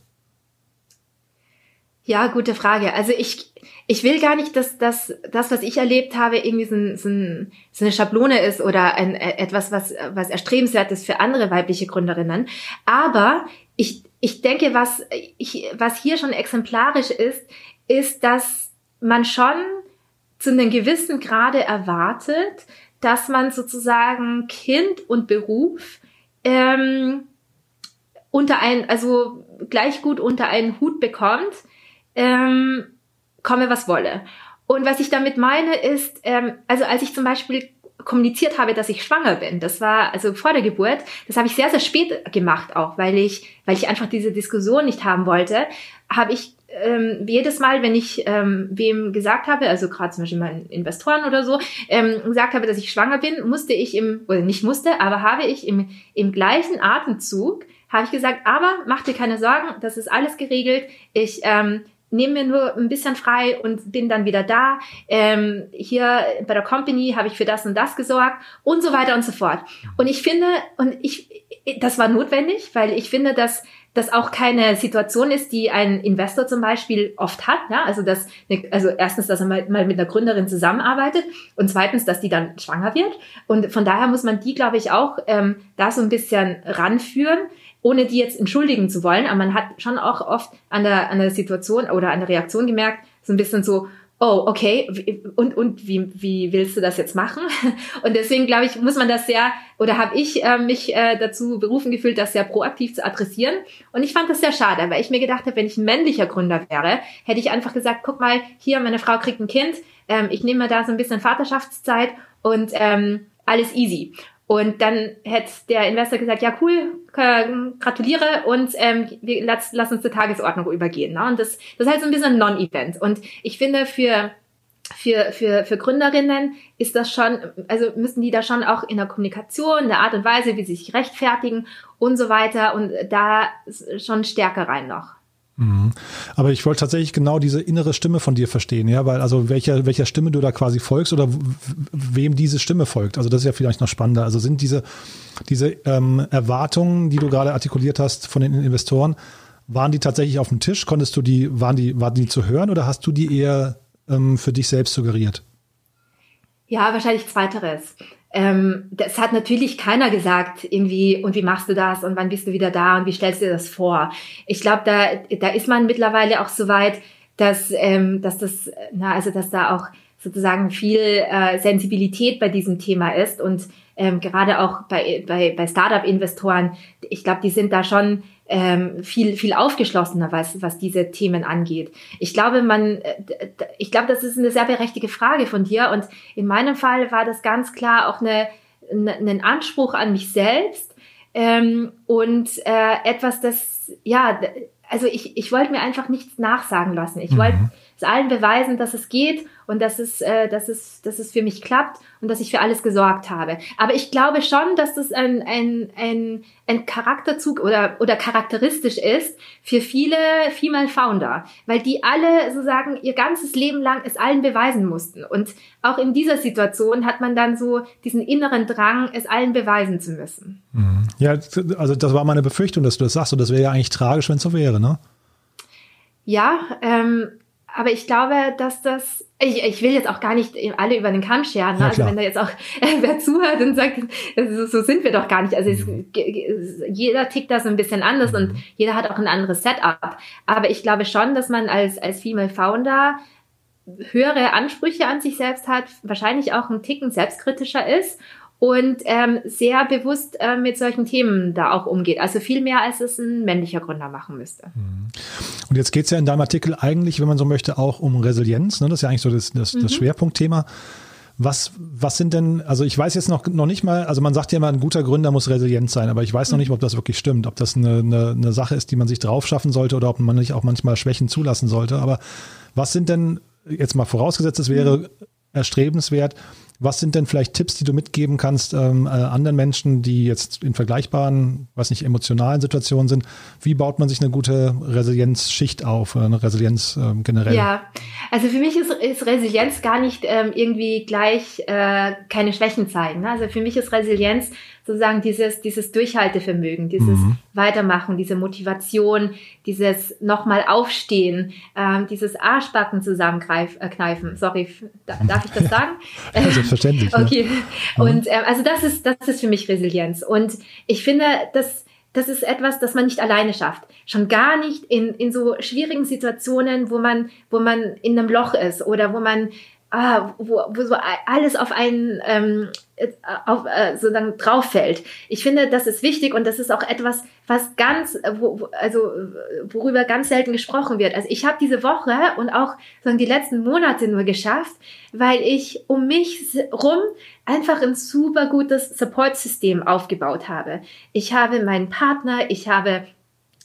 Ja, gute Frage. Also ich, ich will gar nicht, dass das, das, was ich erlebt habe, irgendwie so, so, so eine Schablone ist oder ein, etwas, was, was erstrebenswert ist für andere weibliche Gründerinnen. Aber ich, ich denke, was, ich, was hier schon exemplarisch ist, ist, dass man schon zu einem gewissen Grade erwartet, dass man sozusagen Kind und Beruf ähm, unter ein, also gleich gut unter einen Hut bekommt, ähm, komme was wolle. Und was ich damit meine ist, ähm, also als ich zum Beispiel kommuniziert habe, dass ich schwanger bin. Das war also vor der Geburt. Das habe ich sehr, sehr spät gemacht auch, weil ich, weil ich einfach diese Diskussion nicht haben wollte. Habe ich ähm, jedes Mal, wenn ich ähm, wem gesagt habe, also gerade zum Beispiel meinen Investoren oder so, ähm, gesagt habe, dass ich schwanger bin, musste ich im, oder nicht musste, aber habe ich im, im gleichen Atemzug, habe ich gesagt, aber mach dir keine Sorgen, das ist alles geregelt. Ich ähm, nehme mir nur ein bisschen frei und bin dann wieder da. Ähm, hier bei der Company habe ich für das und das gesorgt und so weiter und so fort. Und ich finde, und ich, das war notwendig, weil ich finde, dass das auch keine Situation ist, die ein Investor zum Beispiel oft hat. Ja? Also, dass, also erstens, dass er mal, mal mit einer Gründerin zusammenarbeitet und zweitens, dass die dann schwanger wird. Und von daher muss man die, glaube ich, auch ähm, da so ein bisschen ranführen ohne die jetzt entschuldigen zu wollen, aber man hat schon auch oft an der, an der Situation oder an der Reaktion gemerkt, so ein bisschen so, oh, okay, und, und wie, wie willst du das jetzt machen? Und deswegen, glaube ich, muss man das sehr, oder habe ich äh, mich äh, dazu berufen gefühlt, das sehr proaktiv zu adressieren. Und ich fand das sehr schade, weil ich mir gedacht habe, wenn ich ein männlicher Gründer wäre, hätte ich einfach gesagt, guck mal, hier, meine Frau kriegt ein Kind, ähm, ich nehme mir da so ein bisschen Vaterschaftszeit und ähm, alles easy. Und dann hätte der Investor gesagt, ja cool, gratuliere und ähm, wir, lass, lass uns zur Tagesordnung übergehen. Ne? Und das, das ist halt so ein bisschen ein Non-Event. Und ich finde für für, für, für Gründerinnen ist das schon, also müssen die da schon auch in der Kommunikation, in der Art und Weise, wie sie sich rechtfertigen und so weiter und da schon stärker rein noch. Mhm. Aber ich wollte tatsächlich genau diese innere Stimme von dir verstehen, ja, weil also welcher, welcher Stimme du da quasi folgst oder wem diese Stimme folgt. Also das ist ja vielleicht noch spannender. Also sind diese, diese ähm, Erwartungen, die du gerade artikuliert hast von den Investoren, waren die tatsächlich auf dem Tisch? Konntest du die, waren die, waren die zu hören oder hast du die eher ähm, für dich selbst suggeriert? Ja, wahrscheinlich zweiteres. Ähm, das hat natürlich keiner gesagt, irgendwie, und wie machst du das und wann bist du wieder da und wie stellst du dir das vor? Ich glaube, da, da ist man mittlerweile auch so weit, dass, ähm, dass das, na, also dass da auch sozusagen viel äh, Sensibilität bei diesem Thema ist und ähm, gerade auch bei, bei, bei Startup-Investoren, ich glaube, die sind da schon ähm, viel, viel aufgeschlossener, was, was diese Themen angeht. Ich glaube, man, äh, ich glaube, das ist eine sehr berechtigte Frage von dir. Und in meinem Fall war das ganz klar auch eine, eine, ein Anspruch an mich selbst ähm, und äh, etwas, das, ja, also ich, ich wollte mir einfach nichts nachsagen lassen. Ich mhm. wollte es allen beweisen, dass es geht und dass es, äh, dass, es, dass es für mich klappt und dass ich für alles gesorgt habe. Aber ich glaube schon, dass das ein, ein, ein, ein Charakterzug oder, oder charakteristisch ist für viele Female Founder, weil die alle sozusagen ihr ganzes Leben lang es allen beweisen mussten. Und auch in dieser Situation hat man dann so diesen inneren Drang, es allen beweisen zu müssen. Mhm. Ja, also das war meine Befürchtung, dass du das sagst und das wäre ja eigentlich tragisch, wenn es so wäre, ne? Ja, ähm, aber ich glaube, dass das, ich, ich will jetzt auch gar nicht alle über den Kamm scheren. Ne? Ja, also wenn da jetzt auch äh, wer zuhört und sagt, so, so sind wir doch gar nicht. Also mhm. es, jeder tickt da so ein bisschen anders mhm. und jeder hat auch ein anderes Setup. Aber ich glaube schon, dass man als, als Female Founder höhere Ansprüche an sich selbst hat, wahrscheinlich auch ein Ticken selbstkritischer ist und ähm, sehr bewusst äh, mit solchen Themen da auch umgeht. Also viel mehr, als es ein männlicher Gründer machen müsste. Mhm. Und jetzt geht es ja in deinem Artikel eigentlich, wenn man so möchte, auch um Resilienz. Ne? Das ist ja eigentlich so das, das, mhm. das Schwerpunktthema. Was, was sind denn, also ich weiß jetzt noch, noch nicht mal, also man sagt ja immer, ein guter Gründer muss resilient sein, aber ich weiß noch mhm. nicht, ob das wirklich stimmt, ob das eine, eine, eine Sache ist, die man sich drauf schaffen sollte oder ob man nicht auch manchmal Schwächen zulassen sollte. Aber was sind denn, jetzt mal vorausgesetzt, es wäre mhm. erstrebenswert, was sind denn vielleicht Tipps, die du mitgeben kannst ähm, äh, anderen Menschen, die jetzt in vergleichbaren, was nicht, emotionalen Situationen sind? Wie baut man sich eine gute Resilienzschicht auf, eine Resilienz ähm, generell? Ja, also für mich ist, ist Resilienz gar nicht ähm, irgendwie gleich äh, keine Schwächen zeigen. Ne? Also für mich ist Resilienz sozusagen dieses, dieses Durchhaltevermögen, dieses mhm. Weitermachen, diese Motivation, dieses nochmal aufstehen, ähm, dieses Arschbacken zusammenkneifen. Äh, Sorry, darf ich das sagen? Ja, selbstverständlich. okay. Ja. Und ähm, also das ist, das ist für mich Resilienz. Und ich finde, dass das ist etwas, das man nicht alleine schafft. Schon gar nicht in, in so schwierigen Situationen, wo man, wo man in einem Loch ist oder wo man ah, wo, wo so alles auf einen ähm, äh, auf, äh, sozusagen drauf fällt. Ich finde, das ist wichtig und das ist auch etwas, was ganz, äh, wo, also worüber ganz selten gesprochen wird. Also ich habe diese Woche und auch sozusagen die letzten Monate nur geschafft, weil ich um mich rum einfach ein super gutes Support-System aufgebaut habe. Ich habe meinen Partner, ich habe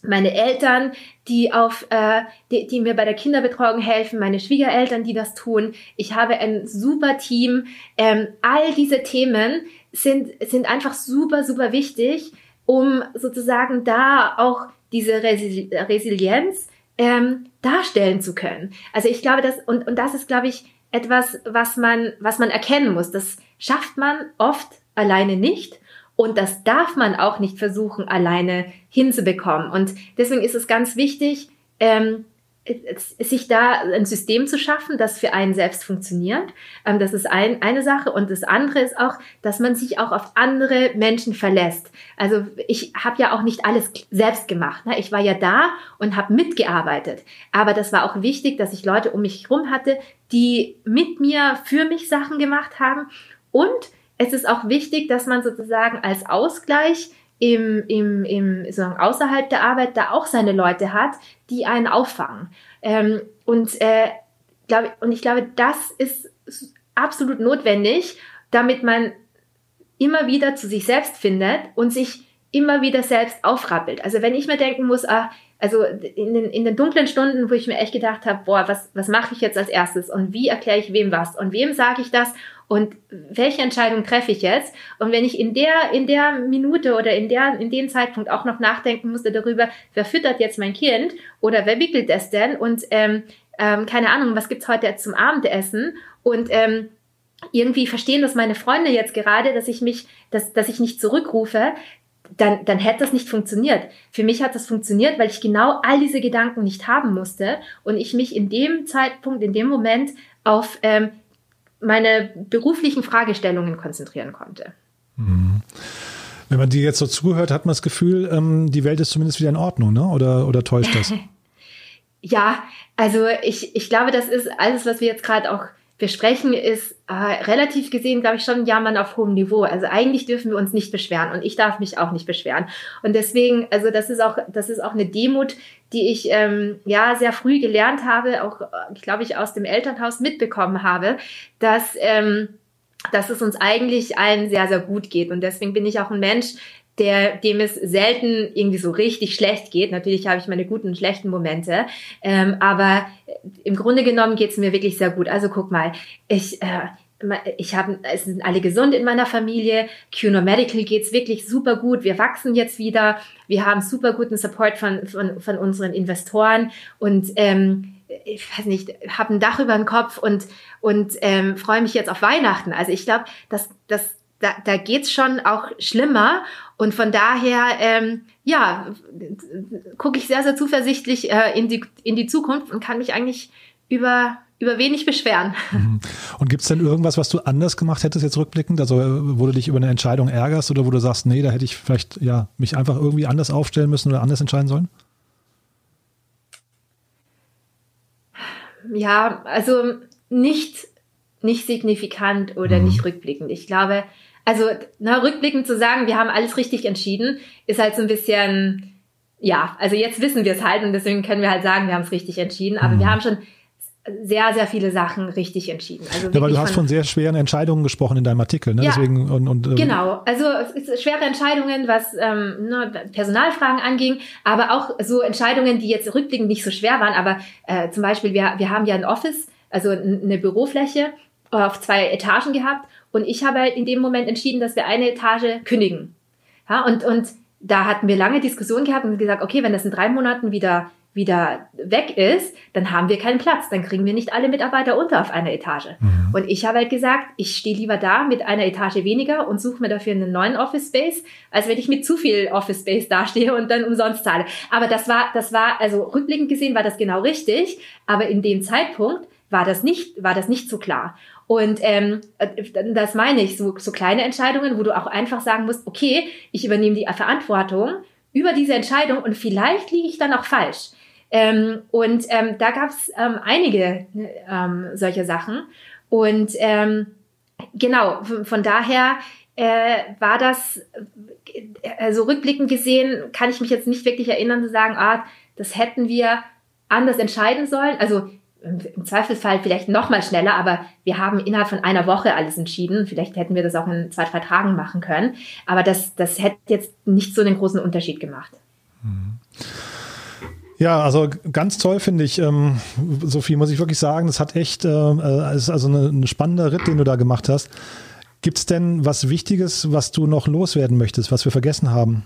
meine Eltern, die auf, äh, die, die mir bei der Kinderbetreuung helfen, meine Schwiegereltern, die das tun. Ich habe ein super Team. Ähm, all diese Themen sind sind einfach super super wichtig, um sozusagen da auch diese Resil Resilienz ähm, darstellen zu können. Also ich glaube, dass und und das ist glaube ich etwas, was man was man erkennen muss. Das schafft man oft alleine nicht. Und das darf man auch nicht versuchen, alleine hinzubekommen. Und deswegen ist es ganz wichtig, ähm, sich da ein System zu schaffen, das für einen selbst funktioniert. Ähm, das ist ein, eine Sache. Und das andere ist auch, dass man sich auch auf andere Menschen verlässt. Also ich habe ja auch nicht alles selbst gemacht. Ne? Ich war ja da und habe mitgearbeitet. Aber das war auch wichtig, dass ich Leute um mich herum hatte, die mit mir, für mich Sachen gemacht haben. Und es ist auch wichtig, dass man sozusagen als Ausgleich im, im, im sozusagen außerhalb der Arbeit da auch seine Leute hat, die einen auffangen. Ähm, und, äh, glaub, und ich glaube, das ist absolut notwendig, damit man immer wieder zu sich selbst findet und sich immer wieder selbst aufrappelt. Also wenn ich mir denken muss, ah, also in den, in den dunklen Stunden, wo ich mir echt gedacht habe, boah, was, was mache ich jetzt als erstes? Und wie erkläre ich wem was? Und wem sage ich das? Und welche Entscheidung treffe ich jetzt? Und wenn ich in der, in der Minute oder in der, in dem Zeitpunkt auch noch nachdenken musste darüber, wer füttert jetzt mein Kind oder wer wickelt es denn? Und ähm, ähm, keine Ahnung, was gibt's heute zum Abendessen? Und ähm, irgendwie verstehen das meine Freunde jetzt gerade, dass ich mich, dass, dass ich nicht zurückrufe, dann, dann hätte das nicht funktioniert. Für mich hat das funktioniert, weil ich genau all diese Gedanken nicht haben musste und ich mich in dem Zeitpunkt, in dem Moment auf ähm, meine beruflichen Fragestellungen konzentrieren konnte. Mhm. Wenn man dir jetzt so zuhört, hat man das Gefühl, ähm, die Welt ist zumindest wieder in Ordnung, ne? Oder, oder täuscht das? ja, also ich, ich glaube, das ist alles, was wir jetzt gerade auch besprechen, ist äh, relativ gesehen, glaube ich, schon Jammern auf hohem Niveau. Also eigentlich dürfen wir uns nicht beschweren und ich darf mich auch nicht beschweren. Und deswegen, also das ist auch, das ist auch eine Demut, die ich ähm, ja sehr früh gelernt habe, auch, ich glaube ich, aus dem Elternhaus mitbekommen habe, dass ähm, dass es uns eigentlich allen sehr, sehr gut geht. Und deswegen bin ich auch ein Mensch, der, dem es selten irgendwie so richtig schlecht geht. Natürlich habe ich meine guten und schlechten Momente, ähm, aber im Grunde genommen geht es mir wirklich sehr gut. Also guck mal, ich, äh, ich habe, es sind alle gesund in meiner Familie. QNO Medical geht's wirklich super gut. Wir wachsen jetzt wieder. Wir haben super guten Support von, von, von unseren Investoren und ähm, ich weiß nicht, habe ein Dach über den Kopf und, und ähm, freue mich jetzt auf Weihnachten. Also ich glaube, dass das da, da geht's schon auch schlimmer. Und von daher, ähm, ja, gucke ich sehr, sehr zuversichtlich äh, in, die, in die Zukunft und kann mich eigentlich über, über wenig beschweren. Mhm. Und gibt's denn irgendwas, was du anders gemacht hättest jetzt rückblickend? Also äh, wo du dich über eine Entscheidung ärgerst oder wo du sagst, nee, da hätte ich vielleicht ja mich einfach irgendwie anders aufstellen müssen oder anders entscheiden sollen? Ja, also nicht, nicht signifikant oder mhm. nicht rückblickend. Ich glaube, also na, rückblickend zu sagen, wir haben alles richtig entschieden, ist halt so ein bisschen, ja, also jetzt wissen wir es halt und deswegen können wir halt sagen, wir haben es richtig entschieden, aber mhm. wir haben schon sehr, sehr viele Sachen richtig entschieden. Also ja, weil du hast von, von, sehr schweren Entscheidungen gesprochen in deinem Artikel, ne? Ja, Deswegen und, und ähm, genau. Also schwere Entscheidungen, was ähm, ne, Personalfragen anging, aber auch so Entscheidungen, die jetzt rückblickend nicht so schwer waren. Aber äh, zum Beispiel, wir, wir haben ja ein Office, also eine Bürofläche auf zwei Etagen gehabt und ich habe halt in dem Moment entschieden, dass wir eine Etage kündigen. Ja, und, und da hatten wir lange Diskussionen gehabt und gesagt, okay, wenn das in drei Monaten wieder wieder weg ist, dann haben wir keinen Platz. Dann kriegen wir nicht alle Mitarbeiter unter auf einer Etage. Mhm. Und ich habe halt gesagt, ich stehe lieber da mit einer Etage weniger und suche mir dafür einen neuen Office Space, als wenn ich mit zu viel Office Space dastehe und dann umsonst zahle. Aber das war, das war, also rückblickend gesehen war das genau richtig. Aber in dem Zeitpunkt war das nicht, war das nicht so klar. Und ähm, das meine ich, so, so kleine Entscheidungen, wo du auch einfach sagen musst, okay, ich übernehme die Verantwortung über diese Entscheidung und vielleicht liege ich dann auch falsch. Ähm, und ähm, da gab es ähm, einige ähm, solche Sachen. Und ähm, genau, von daher äh, war das, also rückblickend gesehen, kann ich mich jetzt nicht wirklich erinnern zu sagen, ah, das hätten wir anders entscheiden sollen. Also im Zweifelsfall vielleicht noch mal schneller, aber wir haben innerhalb von einer Woche alles entschieden. Vielleicht hätten wir das auch in zwei, drei Tagen machen können. Aber das, das hätte jetzt nicht so einen großen Unterschied gemacht. Ja, also ganz toll finde ich, ähm, Sophie, muss ich wirklich sagen, das hat echt, äh, äh ist also ein spannender Ritt, den du da gemacht hast. Gibt es denn was Wichtiges, was du noch loswerden möchtest, was wir vergessen haben?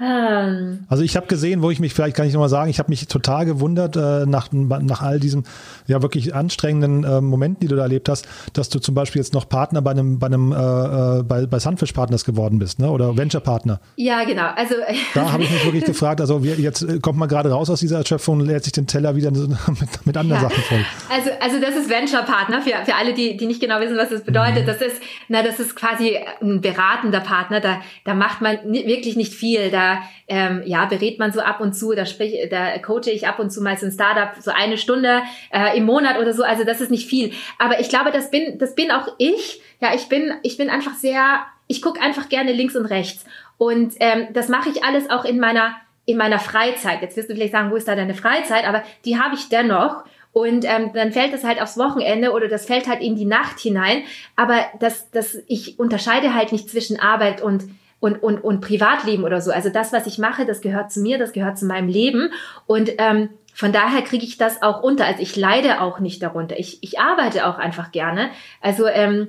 Ähm. Also ich habe gesehen, wo ich mich, vielleicht kann ich nochmal sagen, ich habe mich total gewundert äh, nach, nach all diesen ja wirklich anstrengenden äh, Momenten, die du da erlebt hast, dass du zum Beispiel jetzt noch Partner bei einem, bei einem äh, äh bei, bei Sunfish Partners geworden bist, ne? Oder Venture Partner. Ja, genau. Also da habe ich mich wirklich gefragt, also wir, jetzt äh, kommt man gerade raus aus dieser Erschöpfung und lädt sich den Teller wieder mit, mit anderen ja. Sachen voll. Also, also das ist Venture Partner, für, für alle, die, die nicht genau wissen, was das bedeutet. Mhm. Das ist, na, das ist quasi ein beratender Partner, da, da macht man wirklich nicht viel. Da ähm, ja, berät man so ab und zu, da sprich, da coache ich ab und zu mal so ein Startup, so eine Stunde äh, im Monat oder so. Also das ist nicht viel. Aber ich glaube, das bin, das bin auch ich. Ja, ich bin, ich bin einfach sehr, ich gucke einfach gerne links und rechts. Und ähm, das mache ich alles auch in meiner in meiner Freizeit. Jetzt wirst du vielleicht sagen, wo ist da deine Freizeit? Aber die habe ich dennoch. Und ähm, dann fällt das halt aufs Wochenende oder das fällt halt in die Nacht hinein. Aber das, das, ich unterscheide halt nicht zwischen Arbeit und und, und, und Privatleben oder so. Also das, was ich mache, das gehört zu mir, das gehört zu meinem Leben. Und ähm, von daher kriege ich das auch unter. Also ich leide auch nicht darunter. Ich, ich arbeite auch einfach gerne. Also ähm,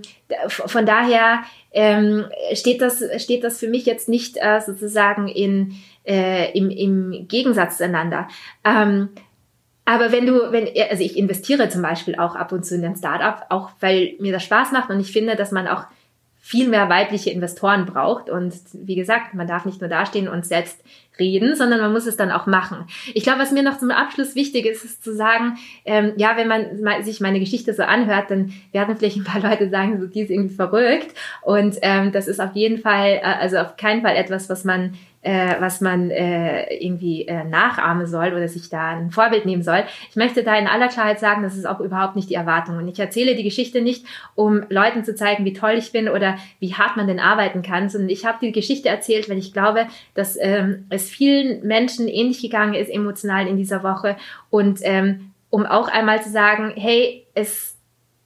von daher ähm, steht, das, steht das für mich jetzt nicht äh, sozusagen in, äh, im, im Gegensatz zueinander. Ähm, aber wenn du, wenn, also ich investiere zum Beispiel auch ab und zu in ein Startup, auch weil mir das Spaß macht und ich finde, dass man auch viel mehr weibliche Investoren braucht. Und wie gesagt, man darf nicht nur dastehen und selbst reden, sondern man muss es dann auch machen. Ich glaube, was mir noch zum Abschluss wichtig ist, ist zu sagen, ähm, ja, wenn man sich meine Geschichte so anhört, dann werden vielleicht ein paar Leute sagen, so, die ist irgendwie verrückt. Und ähm, das ist auf jeden Fall, äh, also auf keinen Fall etwas, was man äh, was man äh, irgendwie äh, nachahmen soll oder sich da ein Vorbild nehmen soll. Ich möchte da in aller Klarheit sagen, das ist auch überhaupt nicht die Erwartung. Und ich erzähle die Geschichte nicht, um Leuten zu zeigen, wie toll ich bin oder wie hart man denn arbeiten kann, sondern ich habe die Geschichte erzählt, weil ich glaube, dass ähm, es vielen Menschen ähnlich gegangen ist emotional in dieser Woche und ähm, um auch einmal zu sagen, hey, es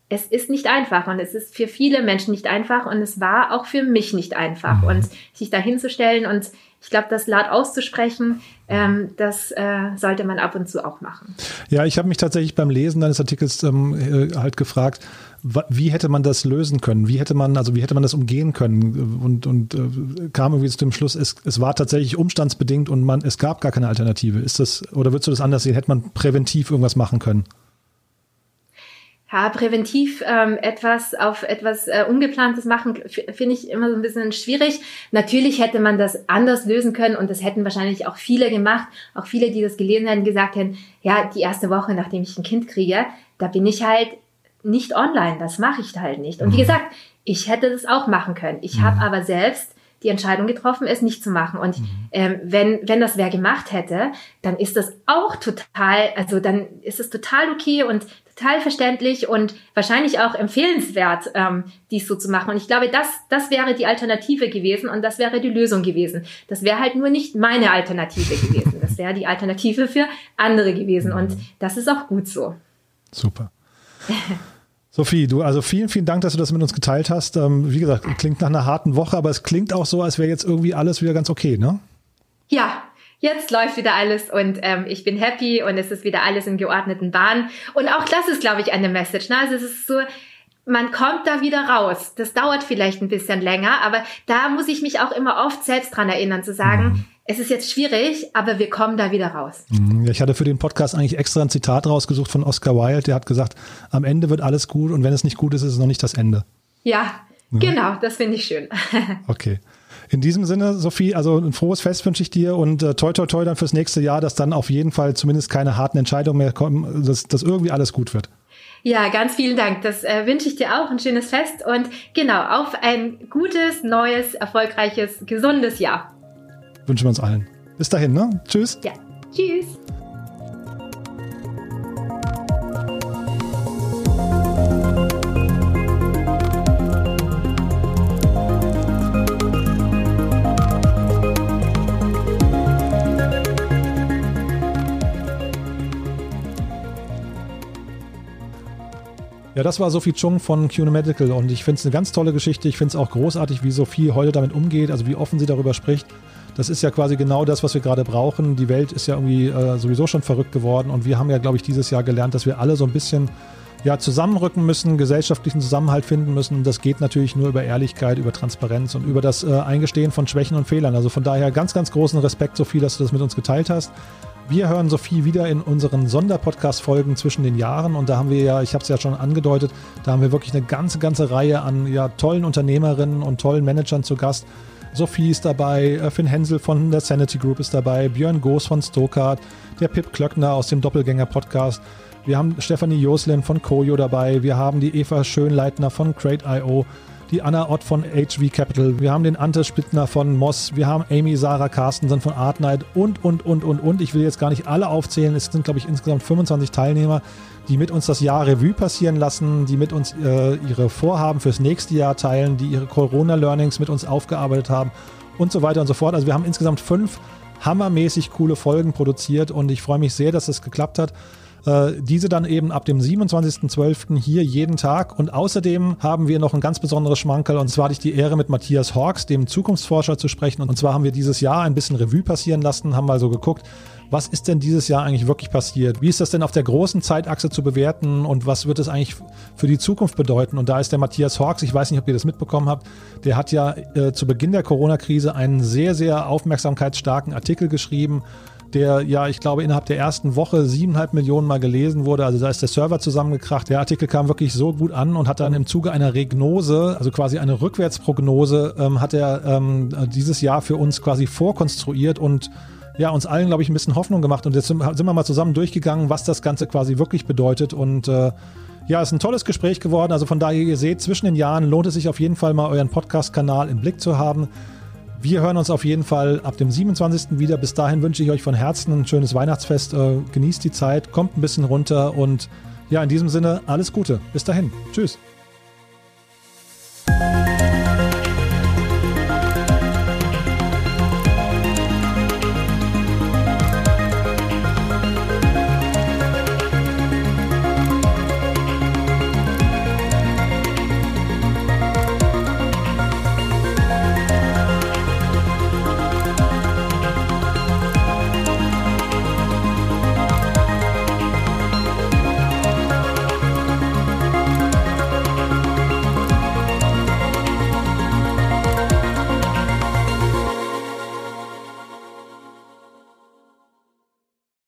es ist nicht einfach und es ist für viele Menschen nicht einfach und es war auch für mich nicht einfach. Mhm. Und sich da hinzustellen und ich glaube, das laut auszusprechen, ähm, das äh, sollte man ab und zu auch machen. Ja, ich habe mich tatsächlich beim Lesen deines Artikels ähm, äh, halt gefragt, wie hätte man das lösen können? Wie hätte man, also wie hätte man das umgehen können? Und, und äh, kam irgendwie zu dem Schluss, es, es war tatsächlich umstandsbedingt und man, es gab gar keine Alternative. Ist das, oder würdest du das anders sehen? Hätte man präventiv irgendwas machen können? Ja, präventiv ähm, etwas auf etwas äh, Ungeplantes machen, finde ich immer so ein bisschen schwierig. Natürlich hätte man das anders lösen können und das hätten wahrscheinlich auch viele gemacht. Auch viele, die das gelesen hätten, gesagt hätten, ja, die erste Woche, nachdem ich ein Kind kriege, da bin ich halt nicht online. Das mache ich halt nicht. Und wie mhm. gesagt, ich hätte das auch machen können. Ich mhm. habe aber selbst die Entscheidung getroffen, es nicht zu machen. Und mhm. ähm, wenn, wenn das wer gemacht hätte, dann ist das auch total, also dann ist es total okay und total verständlich und wahrscheinlich auch empfehlenswert, ähm, dies so zu machen. Und ich glaube, das, das wäre die Alternative gewesen und das wäre die Lösung gewesen. Das wäre halt nur nicht meine Alternative gewesen. Das wäre die Alternative für andere gewesen. Und das ist auch gut so. Super. Sophie, du, also vielen, vielen Dank, dass du das mit uns geteilt hast. Ähm, wie gesagt, klingt nach einer harten Woche, aber es klingt auch so, als wäre jetzt irgendwie alles wieder ganz okay, ne? Ja, jetzt läuft wieder alles und ähm, ich bin happy und es ist wieder alles in geordneten Bahnen. Und auch das ist, glaube ich, eine Message. Ne? Also es ist so, man kommt da wieder raus. Das dauert vielleicht ein bisschen länger, aber da muss ich mich auch immer oft selbst dran erinnern, zu sagen, mhm. es ist jetzt schwierig, aber wir kommen da wieder raus. Mhm. Ich hatte für den Podcast eigentlich extra ein Zitat rausgesucht von Oscar Wilde, der hat gesagt, am Ende wird alles gut und wenn es nicht gut ist, ist es noch nicht das Ende. Ja, ja. genau, das finde ich schön. okay. In diesem Sinne, Sophie, also ein frohes Fest wünsche ich dir und äh, toi toi toi dann fürs nächste Jahr, dass dann auf jeden Fall zumindest keine harten Entscheidungen mehr kommen, dass, dass irgendwie alles gut wird. Ja, ganz vielen Dank. Das äh, wünsche ich dir auch, ein schönes Fest und genau, auf ein gutes, neues, erfolgreiches, gesundes Jahr. Wünschen wir uns allen. Bis dahin, ne? Tschüss. Ja, tschüss. Ja, das war Sophie Chung von CUNY Medical und ich finde es eine ganz tolle Geschichte. Ich finde es auch großartig, wie Sophie heute damit umgeht, also wie offen sie darüber spricht. Das ist ja quasi genau das, was wir gerade brauchen. Die Welt ist ja irgendwie äh, sowieso schon verrückt geworden und wir haben ja, glaube ich, dieses Jahr gelernt, dass wir alle so ein bisschen ja, zusammenrücken müssen, gesellschaftlichen Zusammenhalt finden müssen. Und das geht natürlich nur über Ehrlichkeit, über Transparenz und über das äh, Eingestehen von Schwächen und Fehlern. Also von daher ganz, ganz großen Respekt, Sophie, dass du das mit uns geteilt hast. Wir hören Sophie wieder in unseren Sonderpodcast-Folgen zwischen den Jahren und da haben wir ja, ich habe es ja schon angedeutet, da haben wir wirklich eine ganze, ganze Reihe an ja, tollen Unternehmerinnen und tollen Managern zu Gast. Sophie ist dabei, äh, Finn Hensel von der Sanity Group ist dabei, Björn Goos von Stokart, der Pip Klöckner aus dem Doppelgänger-Podcast. Wir haben Stefanie Joslin von Koyo dabei, wir haben die Eva Schönleitner von Crate.io die Anna Ott von HV Capital, wir haben den Ante Splittner von Moss, wir haben Amy Sarah Carstensen von Artnight und, und, und, und, und. Ich will jetzt gar nicht alle aufzählen. Es sind, glaube ich, insgesamt 25 Teilnehmer, die mit uns das Jahr Revue passieren lassen, die mit uns äh, ihre Vorhaben fürs nächste Jahr teilen, die ihre Corona-Learnings mit uns aufgearbeitet haben und so weiter und so fort. Also wir haben insgesamt fünf hammermäßig coole Folgen produziert und ich freue mich sehr, dass es geklappt hat. Äh, diese dann eben ab dem 27.12. hier jeden Tag. Und außerdem haben wir noch ein ganz besonderes Schmankerl. Und zwar hatte ich die Ehre, mit Matthias Hawks, dem Zukunftsforscher, zu sprechen. Und zwar haben wir dieses Jahr ein bisschen Revue passieren lassen, haben mal so geguckt, was ist denn dieses Jahr eigentlich wirklich passiert? Wie ist das denn auf der großen Zeitachse zu bewerten und was wird es eigentlich für die Zukunft bedeuten? Und da ist der Matthias Hawks, ich weiß nicht, ob ihr das mitbekommen habt, der hat ja äh, zu Beginn der Corona-Krise einen sehr, sehr aufmerksamkeitsstarken Artikel geschrieben der ja, ich glaube, innerhalb der ersten Woche siebeneinhalb Millionen Mal gelesen wurde. Also da ist der Server zusammengekracht. Der Artikel kam wirklich so gut an und hat dann im Zuge einer Regnose, also quasi eine Rückwärtsprognose, ähm, hat er ähm, dieses Jahr für uns quasi vorkonstruiert und ja, uns allen, glaube ich, ein bisschen Hoffnung gemacht. Und jetzt sind wir mal zusammen durchgegangen, was das Ganze quasi wirklich bedeutet. Und äh, ja, es ist ein tolles Gespräch geworden. Also von daher, ihr seht, zwischen den Jahren lohnt es sich auf jeden Fall mal euren Podcast-Kanal im Blick zu haben. Wir hören uns auf jeden Fall ab dem 27. wieder. Bis dahin wünsche ich euch von Herzen ein schönes Weihnachtsfest. Äh, genießt die Zeit, kommt ein bisschen runter und ja, in diesem Sinne alles Gute. Bis dahin. Tschüss.